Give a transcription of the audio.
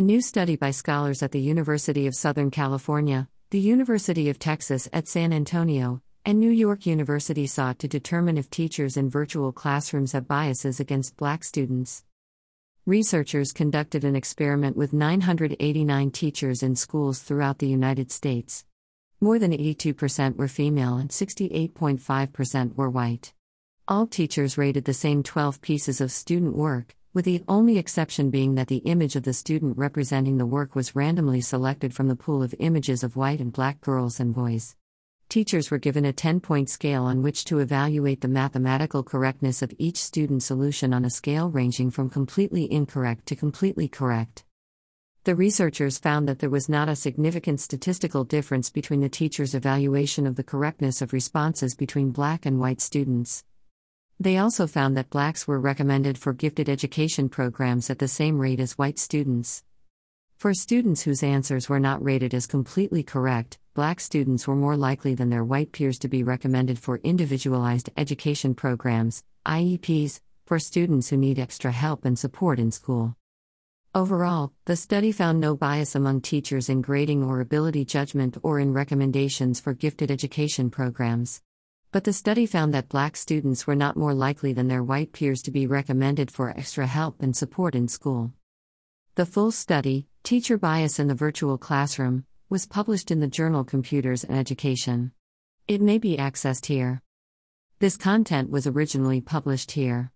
A new study by scholars at the University of Southern California, the University of Texas at San Antonio, and New York University sought to determine if teachers in virtual classrooms have biases against black students. Researchers conducted an experiment with 989 teachers in schools throughout the United States. More than 82% were female and 68.5% were white. All teachers rated the same 12 pieces of student work, with the only exception being that the image of the student representing the work was randomly selected from the pool of images of white and black girls and boys. Teachers were given a 10 point scale on which to evaluate the mathematical correctness of each student solution on a scale ranging from completely incorrect to completely correct. The researchers found that there was not a significant statistical difference between the teacher's evaluation of the correctness of responses between black and white students. They also found that blacks were recommended for gifted education programs at the same rate as white students. For students whose answers were not rated as completely correct, black students were more likely than their white peers to be recommended for individualized education programs, IEPs, for students who need extra help and support in school. Overall, the study found no bias among teachers in grading or ability judgment or in recommendations for gifted education programs. But the study found that black students were not more likely than their white peers to be recommended for extra help and support in school. The full study, Teacher Bias in the Virtual Classroom, was published in the journal Computers and Education. It may be accessed here. This content was originally published here.